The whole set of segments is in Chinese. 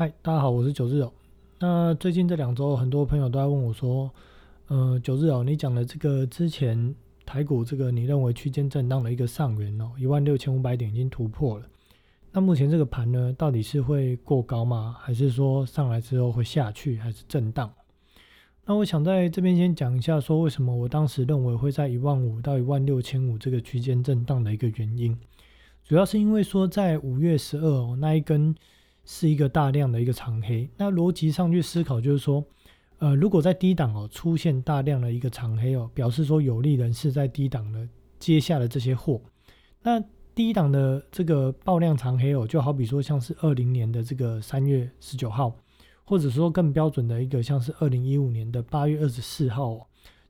嗨，大家好，我是九日友。那最近这两周，很多朋友都在问我说，呃，九日友，你讲的这个之前台股这个你认为区间震荡的一个上缘哦，一万六千五百点已经突破了。那目前这个盘呢，到底是会过高吗？还是说上来之后会下去，还是震荡？那我想在这边先讲一下，说为什么我当时认为会在一万五到一万六千五这个区间震荡的一个原因，主要是因为说在五月十二哦那一根。是一个大量的一个长黑，那逻辑上去思考就是说，呃，如果在低档哦出现大量的一个长黑哦，表示说有利人士在低档呢接下了这些货，那低档的这个爆量长黑哦，就好比说像是二零年的这个三月十九号，或者说更标准的一个像是二零一五年的八月二十四号哦，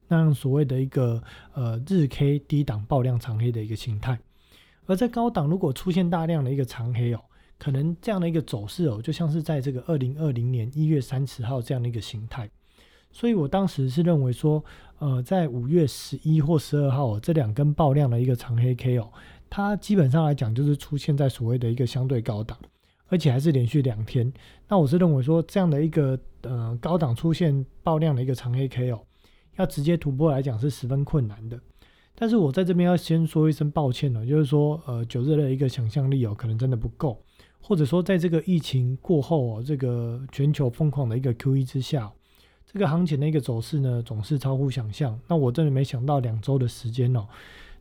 那样所谓的一个呃日 K 低档爆量长黑的一个形态，而在高档如果出现大量的一个长黑哦。可能这样的一个走势哦，就像是在这个二零二零年一月三十号这样的一个形态，所以我当时是认为说，呃，在五月十一或十二号这两根爆量的一个长黑 K 哦，它基本上来讲就是出现在所谓的一个相对高档，而且还是连续两天。那我是认为说，这样的一个呃高档出现爆量的一个长黑 K 哦，要直接突破来讲是十分困难的。但是我在这边要先说一声抱歉了，就是说，呃，九日的一个想象力哦，可能真的不够。或者说，在这个疫情过后哦，这个全球疯狂的一个 Q E 之下，这个行情的一个走势呢，总是超乎想象。那我真的没想到，两周的时间哦，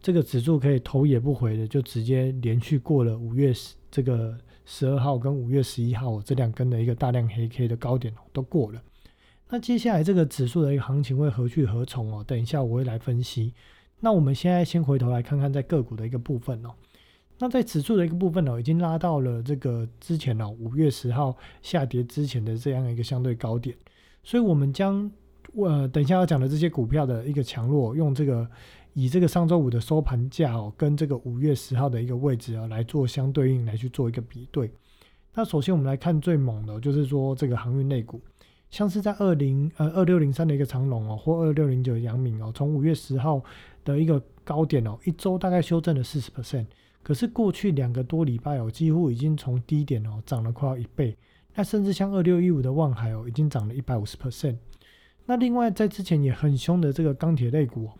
这个指数可以头也不回的就直接连续过了五月十这个十二号跟五月十一号这两根的一个大量黑 K 的高点，都过了。那接下来这个指数的一个行情会何去何从哦？等一下我会来分析。那我们现在先回头来看看在个股的一个部分哦。那在指数的一个部分呢，已经拉到了这个之前呢五月十号下跌之前的这样一个相对高点，所以我们将呃等一下要讲的这些股票的一个强弱，用这个以这个上周五的收盘价哦，跟这个五月十号的一个位置啊来做相对应来去做一个比对。那首先我们来看最猛的，就是说这个航运类股，像是在二零呃二六零三的一个长龙哦，或二六零九阳明哦，从五月十号的一个高点哦，一周大概修正了四十 percent。可是过去两个多礼拜哦，几乎已经从低点哦涨了快要一倍。那甚至像二六一五的望海哦，已经涨了一百五十 percent。那另外在之前也很凶的这个钢铁类股哦，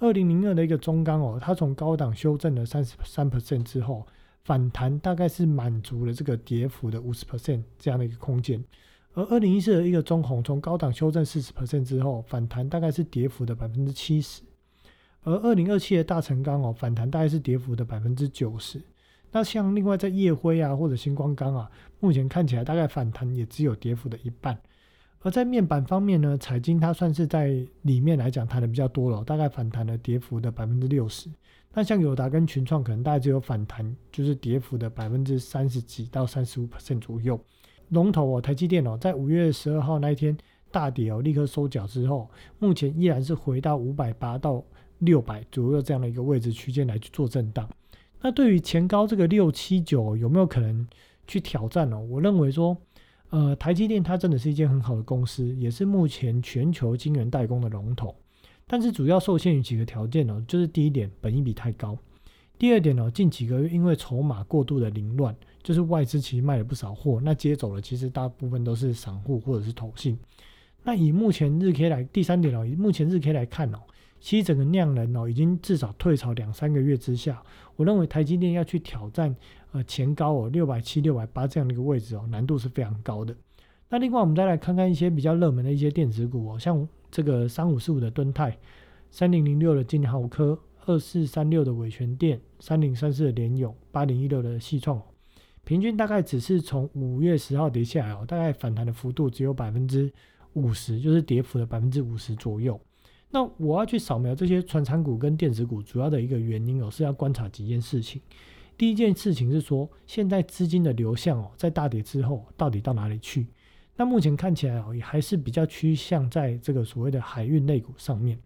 二零零二的一个中钢哦，它从高档修正了三十三 percent 之后，反弹大概是满足了这个跌幅的五十 percent 这样的一个空间。而二零一四的一个中红从高档修正四十 percent 之后，反弹大概是跌幅的百分之七十。而二零二七的大成钢哦，反弹大概是跌幅的百分之九十。那像另外在夜辉啊或者星光钢啊，目前看起来大概反弹也只有跌幅的一半。而在面板方面呢，彩晶它算是在里面来讲弹的比较多了，大概反弹了跌幅的百分之六十。那像友达跟群创可能大概只有反弹，就是跌幅的百分之三十几到三十五 percent 左右。龙头哦，台积电哦，在五月十二号那一天大跌哦，立刻收脚之后，目前依然是回到五百八到。六百左右这样的一个位置区间来去做震荡，那对于前高这个六七九有没有可能去挑战呢？我认为说，呃，台积电它真的是一间很好的公司，也是目前全球晶圆代工的龙头，但是主要受限于几个条件呢，就是第一点，本益比太高；第二点呢，近几个月因为筹码过度的凌乱，就是外资其实卖了不少货，那接走了其实大部分都是散户或者是投信。那以目前日 K 来，第三点哦，以目前日 K 来看哦。其实整个量能哦，已经至少退潮两三个月之下，我认为台积电要去挑战呃前高哦六百七、六百八这样的一个位置哦，难度是非常高的。那另外我们再来看看一些比较热门的一些电子股哦，像这个三五四五的敦泰、三零零六的金豪科、二四三六的伟全电、三零三四的联永、八零一六的系创，平均大概只是从五月十号跌下来哦，大概反弹的幅度只有百分之五十，就是跌幅的百分之五十左右。那我要去扫描这些传产股跟电子股，主要的一个原因哦，是要观察几件事情。第一件事情是说，现在资金的流向哦，在大跌之后到底到哪里去？那目前看起来哦，也还是比较趋向在这个所谓的海运类股上面。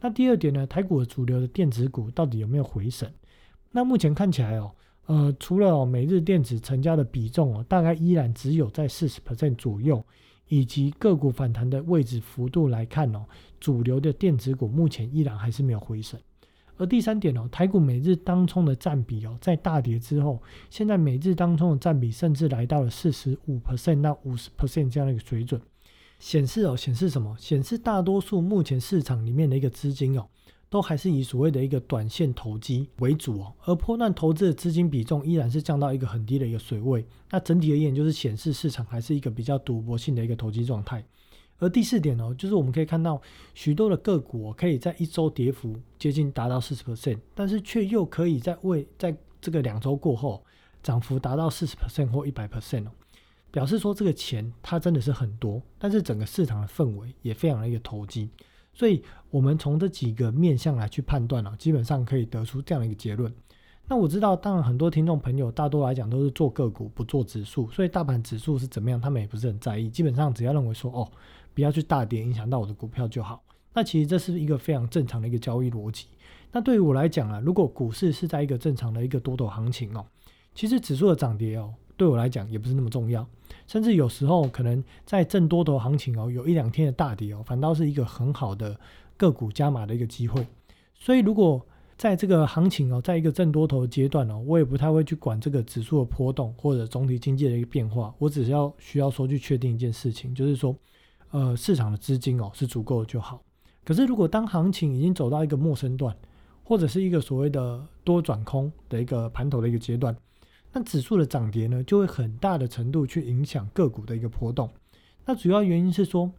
那第二点呢，台股的主流的电子股到底有没有回升？那目前看起来哦，呃，除了每日电子成交的比重哦，大概依然只有在四十 percent 左右。以及个股反弹的位置幅度来看哦，主流的电子股目前依然还是没有回升，而第三点哦，台股每日当冲的占比哦，在大跌之后，现在每日当冲的占比甚至来到了四十五 percent 到五十 percent 这样的一个水准，显示哦，显示什么？显示大多数目前市场里面的一个资金哦，都还是以所谓的一个短线投机为主哦，而波段投资的资金比重依然是降到一个很低的一个水位。那整体而言，就是显示市场还是一个比较赌博性的一个投机状态。而第四点哦，就是我们可以看到许多的个股可以在一周跌幅接近达到四十 percent，但是却又可以在未在这个两周过后涨幅达到四十 percent 或一百 percent 哦，表示说这个钱它真的是很多，但是整个市场的氛围也非常的一个投机，所以我们从这几个面向来去判断哦，基本上可以得出这样的一个结论。那我知道，当然很多听众朋友大多来讲都是做个股不做指数，所以大盘指数是怎么样，他们也不是很在意，基本上只要认为说哦。不要去大跌影响到我的股票就好。那其实这是一个非常正常的一个交易逻辑。那对于我来讲啊，如果股市是在一个正常的一个多头行情哦，其实指数的涨跌哦，对我来讲也不是那么重要。甚至有时候可能在正多头行情哦，有一两天的大跌哦，反倒是一个很好的个股加码的一个机会。所以如果在这个行情哦，在一个正多头阶段哦，我也不太会去管这个指数的波动或者总体经济的一个变化。我只是要需要说去确定一件事情，就是说。呃，市场的资金哦是足够的就好。可是，如果当行情已经走到一个陌生段，或者是一个所谓的多转空的一个盘头的一个阶段，那指数的涨跌呢，就会很大的程度去影响个股的一个波动。那主要原因是说，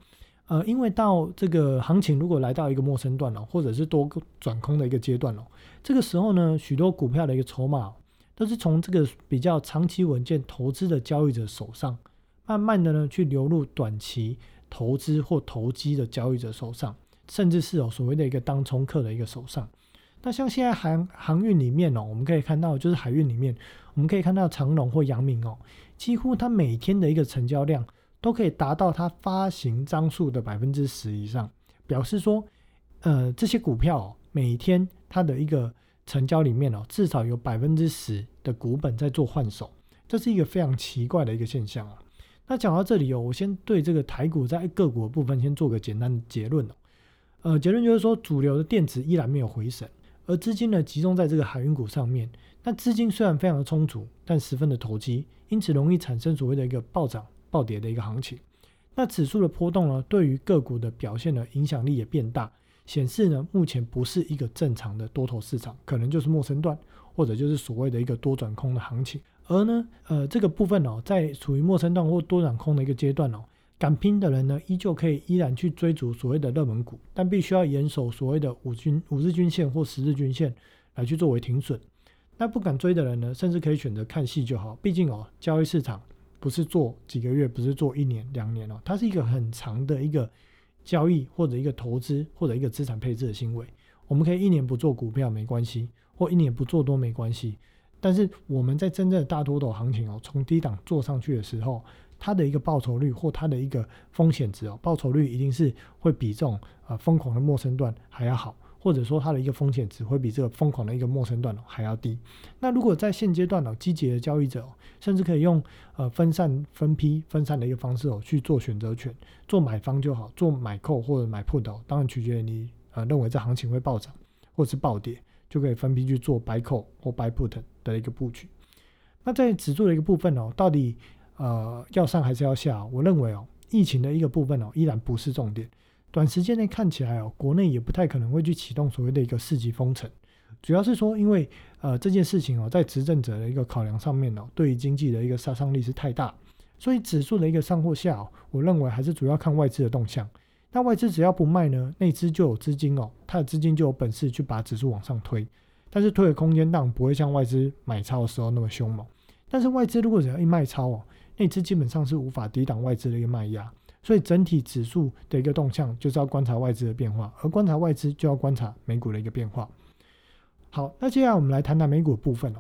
呃，因为到这个行情如果来到一个陌生段了，或者是多转空的一个阶段了，这个时候呢，许多股票的一个筹码都是从这个比较长期稳健投资的交易者手上，慢慢的呢去流入短期。投资或投机的交易者手上，甚至是哦所谓的一个当冲客的一个手上。那像现在航航运里面哦，我们可以看到，就是海运里面，我们可以看到长龙或阳明哦，几乎它每天的一个成交量都可以达到它发行张数的百分之十以上，表示说，呃，这些股票每天它的一个成交里面哦，至少有百分之十的股本在做换手，这是一个非常奇怪的一个现象啊。那讲到这里哦，我先对这个台股在个股的部分先做个简单的结论哦。呃，结论就是说，主流的电子依然没有回神，而资金呢集中在这个海运股上面。那资金虽然非常的充足，但十分的投机，因此容易产生所谓的一个暴涨暴跌的一个行情。那指数的波动呢，对于个股的表现呢影响力也变大，显示呢目前不是一个正常的多头市场，可能就是陌生段，或者就是所谓的一个多转空的行情。而呢，呃，这个部分哦，在处于陌生段或多转空的一个阶段哦，敢拼的人呢，依旧可以依然去追逐所谓的热门股，但必须要严守所谓的五均五日均线或十日均线来去作为停损。那不敢追的人呢，甚至可以选择看戏就好。毕竟哦，交易市场不是做几个月，不是做一年两年哦，它是一个很长的一个交易或者一个投资或者一个资产配置的行为。我们可以一年不做股票没关系，或一年不做多没关系。但是我们在真正的大多头行情哦，从低档做上去的时候，它的一个报酬率或它的一个风险值哦，报酬率一定是会比这种呃疯狂的陌生段还要好，或者说它的一个风险值会比这个疯狂的一个陌生段哦还要低。那如果在现阶段哦，积极的交易者甚至可以用呃分散分批分散的一个方式哦去做选择权，做买方就好，做买扣或者买 put 哦，当然取决于你呃认为这行情会暴涨或者是暴跌。就可以分批去做 buy call 或 buy put 的一个布局。那在指数的一个部分哦，到底呃要上还是要下？我认为哦，疫情的一个部分哦，依然不是重点。短时间内看起来哦，国内也不太可能会去启动所谓的一个四级封城。主要是说，因为呃这件事情哦，在执政者的一个考量上面哦，对于经济的一个杀伤力是太大，所以指数的一个上或下哦，我认为还是主要看外资的动向。那外资只要不卖呢，内资就有资金哦，它的资金就有本事去把指数往上推，但是推的空间当然不会像外资买超的时候那么凶猛。但是外资如果只要一卖超哦，内资基本上是无法抵挡外资的一个卖压，所以整体指数的一个动向就是要观察外资的变化，而观察外资就要观察美股的一个变化。好，那接下来我们来谈谈美股的部分哦。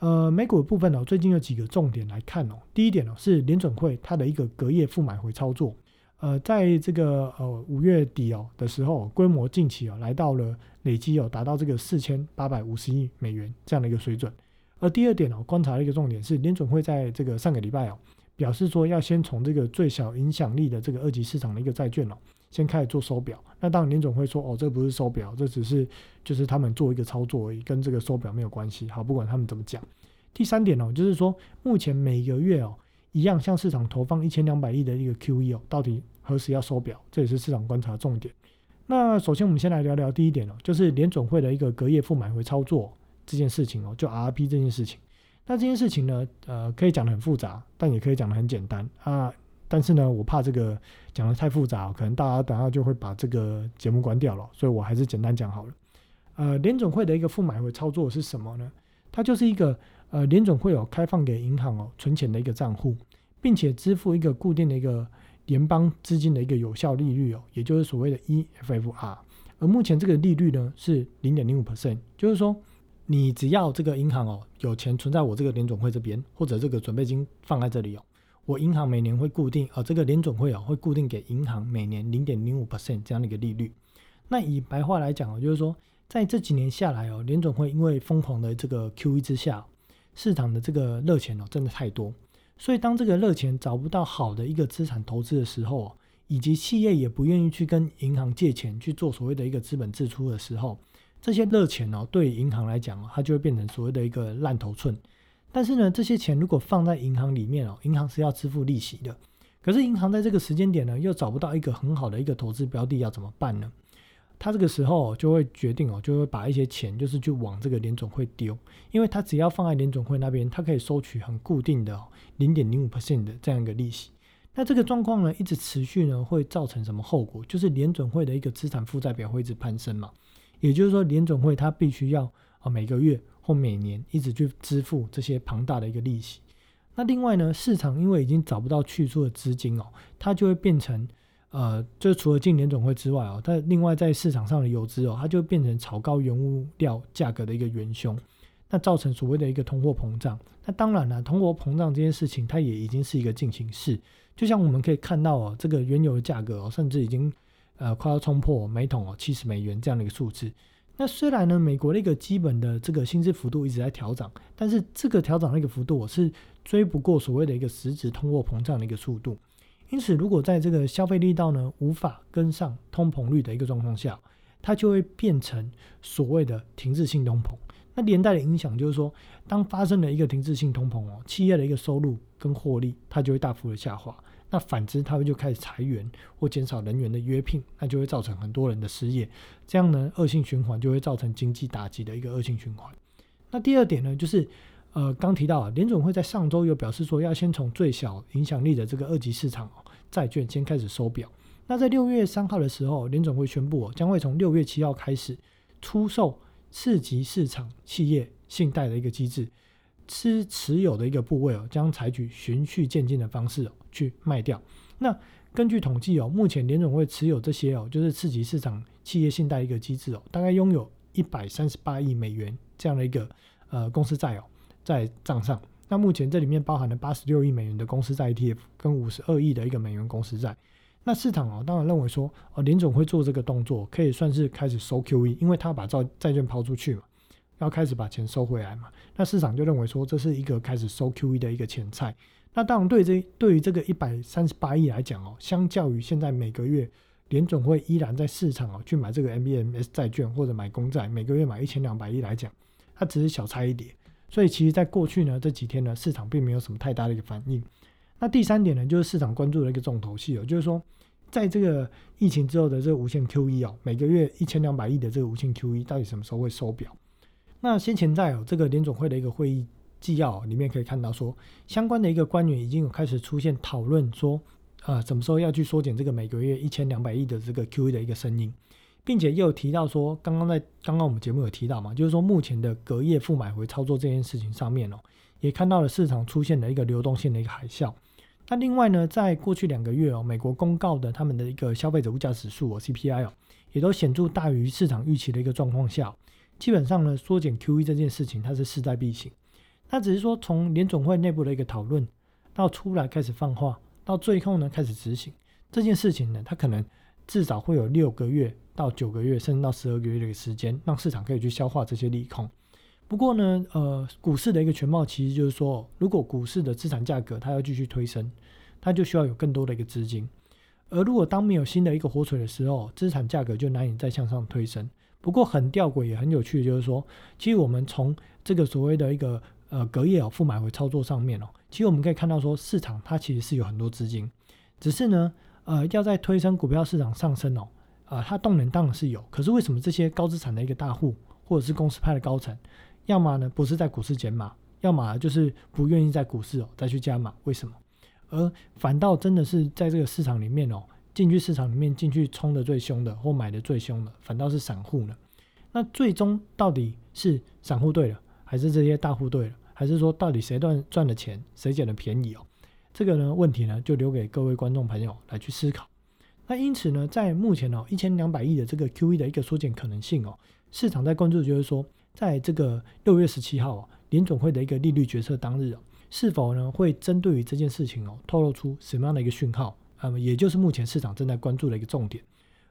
呃，美股的部分哦，最近有几个重点来看哦。第一点哦，是联准会它的一个隔夜负买回操作。呃，在这个呃五月底哦的时候，规模近期哦来到了累积哦达到这个四千八百五十亿美元这样的一个水准。而第二点哦，观察的一个重点是，联准会在这个上个礼拜哦表示说，要先从这个最小影响力的这个二级市场的一个债券哦，先开始做收表。那当然联总会说，哦，这不是收表，这只是就是他们做一个操作而已，跟这个收表没有关系。好，不管他们怎么讲。第三点哦，就是说目前每个月哦，一样向市场投放一千两百亿的一个 QE 哦，到底何时要收表？这也是市场观察重点。那首先我们先来聊聊第一点哦，就是联总会的一个隔夜负买回操作这件事情哦，就 RP 这件事情。那这件事情呢，呃，可以讲的很复杂，但也可以讲的很简单啊。但是呢，我怕这个讲的太复杂，可能大家等下就会把这个节目关掉了，所以我还是简单讲好了。呃，联总会的一个负买回操作是什么呢？它就是一个呃，联总会有开放给银行哦存钱的一个账户，并且支付一个固定的一个。联邦资金的一个有效利率哦，也就是所谓的 EFFR，而目前这个利率呢是零点零五 percent，就是说你只要这个银行哦有钱存在我这个联总会这边，或者这个准备金放在这里哦，我银行每年会固定哦，这个联总会哦会固定给银行每年零点零五 percent 这样的一个利率。那以白话来讲哦，就是说在这几年下来哦，联总会因为疯狂的这个 QE 之下，市场的这个热钱哦真的太多。所以，当这个热钱找不到好的一个资产投资的时候，以及企业也不愿意去跟银行借钱去做所谓的一个资本支出的时候，这些热钱哦，对银行来讲哦，它就会变成所谓的一个烂头寸。但是呢，这些钱如果放在银行里面哦，银行是要支付利息的。可是银行在这个时间点呢，又找不到一个很好的一个投资标的，要怎么办呢？他这个时候就会决定哦，就会把一些钱就是去往这个联总会丢，因为他只要放在联总会那边，他可以收取很固定的零点零五 percent 的这样一个利息。那这个状况呢，一直持续呢，会造成什么后果？就是联总会的一个资产负债表会一直攀升嘛。也就是说，联总会它必须要啊每个月或每年一直去支付这些庞大的一个利息。那另外呢，市场因为已经找不到去处的资金哦，它就会变成。呃，就除了进联总会之外哦，它另外在市场上的游资哦，它就变成炒高原物料价格的一个元凶，那造成所谓的一个通货膨胀。那当然了，通货膨胀这件事情它也已经是一个进行式。就像我们可以看到哦，这个原油的价格哦，甚至已经呃快要冲破每桶哦七十美元这样的一个数字。那虽然呢，美国的一个基本的这个薪资幅度一直在调涨，但是这个调涨的一个幅度我是追不过所谓的一个实质通货膨胀的一个速度。因此，如果在这个消费力道呢无法跟上通膨率的一个状况下，它就会变成所谓的停滞性通膨。那连带的影响就是说，当发生了一个停滞性通膨哦，企业的一个收入跟获利它就会大幅的下滑。那反之，它会就开始裁员或减少人员的约聘，那就会造成很多人的失业。这样呢，恶性循环就会造成经济打击的一个恶性循环。那第二点呢，就是。呃，刚提到啊，联总会在上周有表示说，要先从最小影响力的这个二级市场债券先开始收表。那在六月三号的时候，联总会宣布哦，将会从六月七号开始出售次级市场企业信贷的一个机制，持持有的一个部位哦，将采取循序渐进的方式哦去卖掉。那根据统计哦，目前联总会持有这些哦，就是次级市场企业信贷一个机制哦，大概拥有一百三十八亿美元这样的一个呃公司债哦。在账上，那目前这里面包含了八十六亿美元的公司债 ETF，跟五十二亿的一个美元公司债。那市场哦，当然认为说，哦，联总会做这个动作，可以算是开始收 QE，因为他把债债券抛出去嘛，要开始把钱收回来嘛。那市场就认为说，这是一个开始收 QE 的一个前菜。那当然，对这对于这个一百三十八亿来讲哦，相较于现在每个月联总会依然在市场哦去买这个 MBMS 债券或者买公债，每个月买一千两百亿来讲，它只是小菜一碟。所以其实，在过去呢这几天呢，市场并没有什么太大的一个反应。那第三点呢，就是市场关注的一个重头戏哦，就是说，在这个疫情之后的这个无限 QE 哦，每个月一千两百亿的这个无限 QE，到底什么时候会收表？那先前在哦这个联总会的一个会议纪要里面可以看到说，相关的一个官员已经有开始出现讨论说，呃，什么时候要去缩减这个每个月一千两百亿的这个 QE 的一个声音。并且又有提到说，刚刚在刚刚我们节目有提到嘛，就是说目前的隔夜负买回操作这件事情上面哦，也看到了市场出现了一个流动性的一个海啸。那另外呢，在过去两个月哦，美国公告的他们的一个消费者物价指数哦 CPI 哦，也都显著大于市场预期的一个状况下，基本上呢，缩减 QE 这件事情它是势在必行。那只是说从联总会内部的一个讨论到出来开始放话，到最后呢开始执行这件事情呢，它可能至少会有六个月。到九个月，甚至到十二个月的一个时间，让市场可以去消化这些利空。不过呢，呃，股市的一个全貌其实就是说，如果股市的资产价格它要继续推升，它就需要有更多的一个资金。而如果当没有新的一个活水的时候，资产价格就难以再向上推升。不过很吊诡也很有趣的，就是说，其实我们从这个所谓的一个呃隔夜哦负买回操作上面哦，其实我们可以看到说，市场它其实是有很多资金，只是呢，呃，要在推升股票市场上升哦，啊，它动能当然是有，可是为什么这些高资产的一个大户或者是公司派的高层，要么呢不是在股市减码，要么就是不愿意在股市哦再去加码？为什么？而反倒真的是在这个市场里面哦，进去市场里面进去冲的最凶的或买的最凶的，反倒是散户呢？那最终到底是散户对了，还是这些大户对了，还是说到底谁赚赚了钱，谁捡了便宜哦？这个呢问题呢就留给各位观众朋友来去思考。那因此呢，在目前哦一千两百亿的这个 QE 的一个缩减可能性哦，市场在关注就是说，在这个六月十七号哦联总会的一个利率决策当日哦。是否呢会针对于这件事情哦透露出什么样的一个讯号？那么也就是目前市场正在关注的一个重点。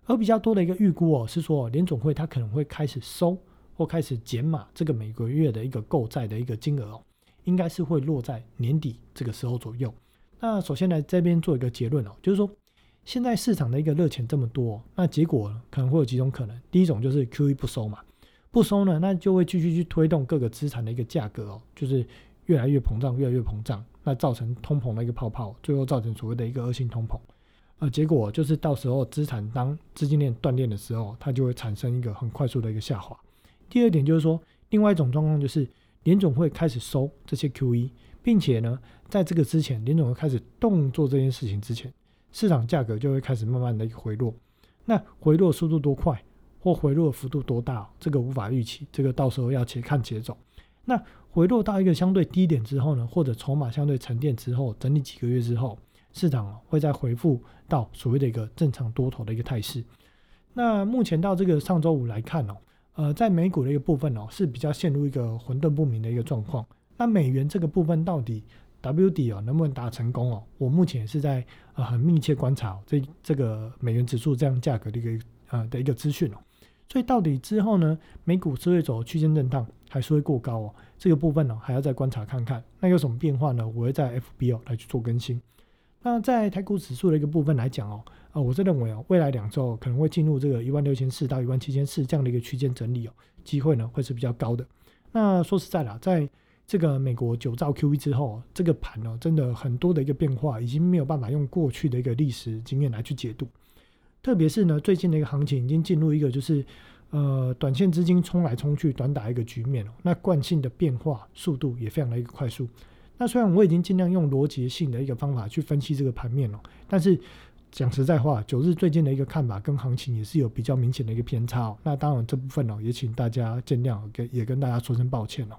而比较多的一个预估哦是说联总会它可能会开始收或开始减码这个每个月的一个购债的一个金额哦，应该是会落在年底这个时候左右。那首先来这边做一个结论哦，就是说现在市场的一个热钱这么多，那结果可能会有几种可能。第一种就是 QE 不收嘛，不收呢，那就会继续去推动各个资产的一个价格哦，就是。越来越膨胀，越来越膨胀，那造成通膨的一个泡泡，最后造成所谓的一个恶性通膨，呃，结果就是到时候资产当资金链断裂的时候，它就会产生一个很快速的一个下滑。第二点就是说，另外一种状况就是联总会开始收这些 QE，并且呢，在这个之前，联总会开始动作这件事情之前，市场价格就会开始慢慢的一个回落。那回落速度多快，或回落幅度多大，这个无法预期，这个到时候要且看且走。那回落到一个相对低点之后呢，或者筹码相对沉淀之后，整理几个月之后，市场会再回复到所谓的一个正常多头的一个态势。那目前到这个上周五来看哦，呃，在美股的一个部分哦，是比较陷入一个混沌不明的一个状况。那美元这个部分到底 W 底哦能不能达成功哦？我目前是在呃很密切观察这这个美元指数这样价格的一个呃的一个资讯哦。所以到底之后呢，美股是会走区间震荡，还是会过高哦？这个部分呢，还要再观察看看。那有什么变化呢？我会在 FB 哦来去做更新。那在台股指数的一个部分来讲哦，呃，我是认为哦，未来两周可能会进入这个一万六千四到一万七千四这样的一个区间整理哦，机会呢会是比较高的。那说实在的，在这个美国九兆 QE 之后，这个盘哦，真的很多的一个变化，已经没有办法用过去的一个历史经验来去解读。特别是呢，最近的一个行情已经进入一个就是，呃，短线资金冲来冲去、短打一个局面哦。那惯性的变化速度也非常的一个快速。那虽然我已经尽量用逻辑性的一个方法去分析这个盘面哦，但是讲实在话，九日最近的一个看法跟行情也是有比较明显的一个偏差哦。那当然这部分哦，也请大家见谅，跟也跟大家说声抱歉哦。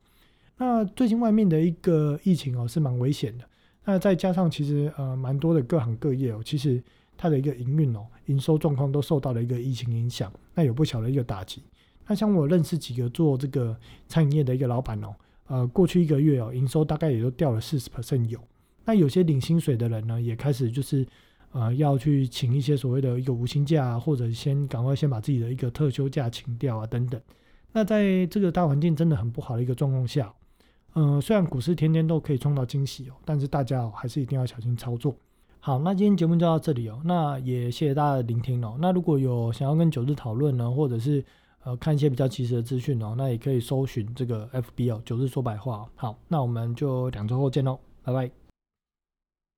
那最近外面的一个疫情哦是蛮危险的。那再加上其实呃蛮多的各行各业哦，其实。它的一个营运哦，营收状况都受到了一个疫情影响，那有不小的一个打击。那像我认识几个做这个餐饮业的一个老板哦，呃，过去一个月哦，营收大概也都掉了四十 percent 有。那有些领薪水的人呢，也开始就是呃要去请一些所谓的一个无薪假啊，或者先赶快先把自己的一个特休假请掉啊等等。那在这个大环境真的很不好的一个状况下，嗯，虽然股市天天都可以创造惊喜哦，但是大家还是一定要小心操作。好，那今天节目就到这里哦。那也谢谢大家的聆听哦。那如果有想要跟九日讨论呢，或者是呃看一些比较及时的资讯哦，那也可以搜寻这个 FB 哦，九日说白话。好，那我们就两周后见喽，拜拜。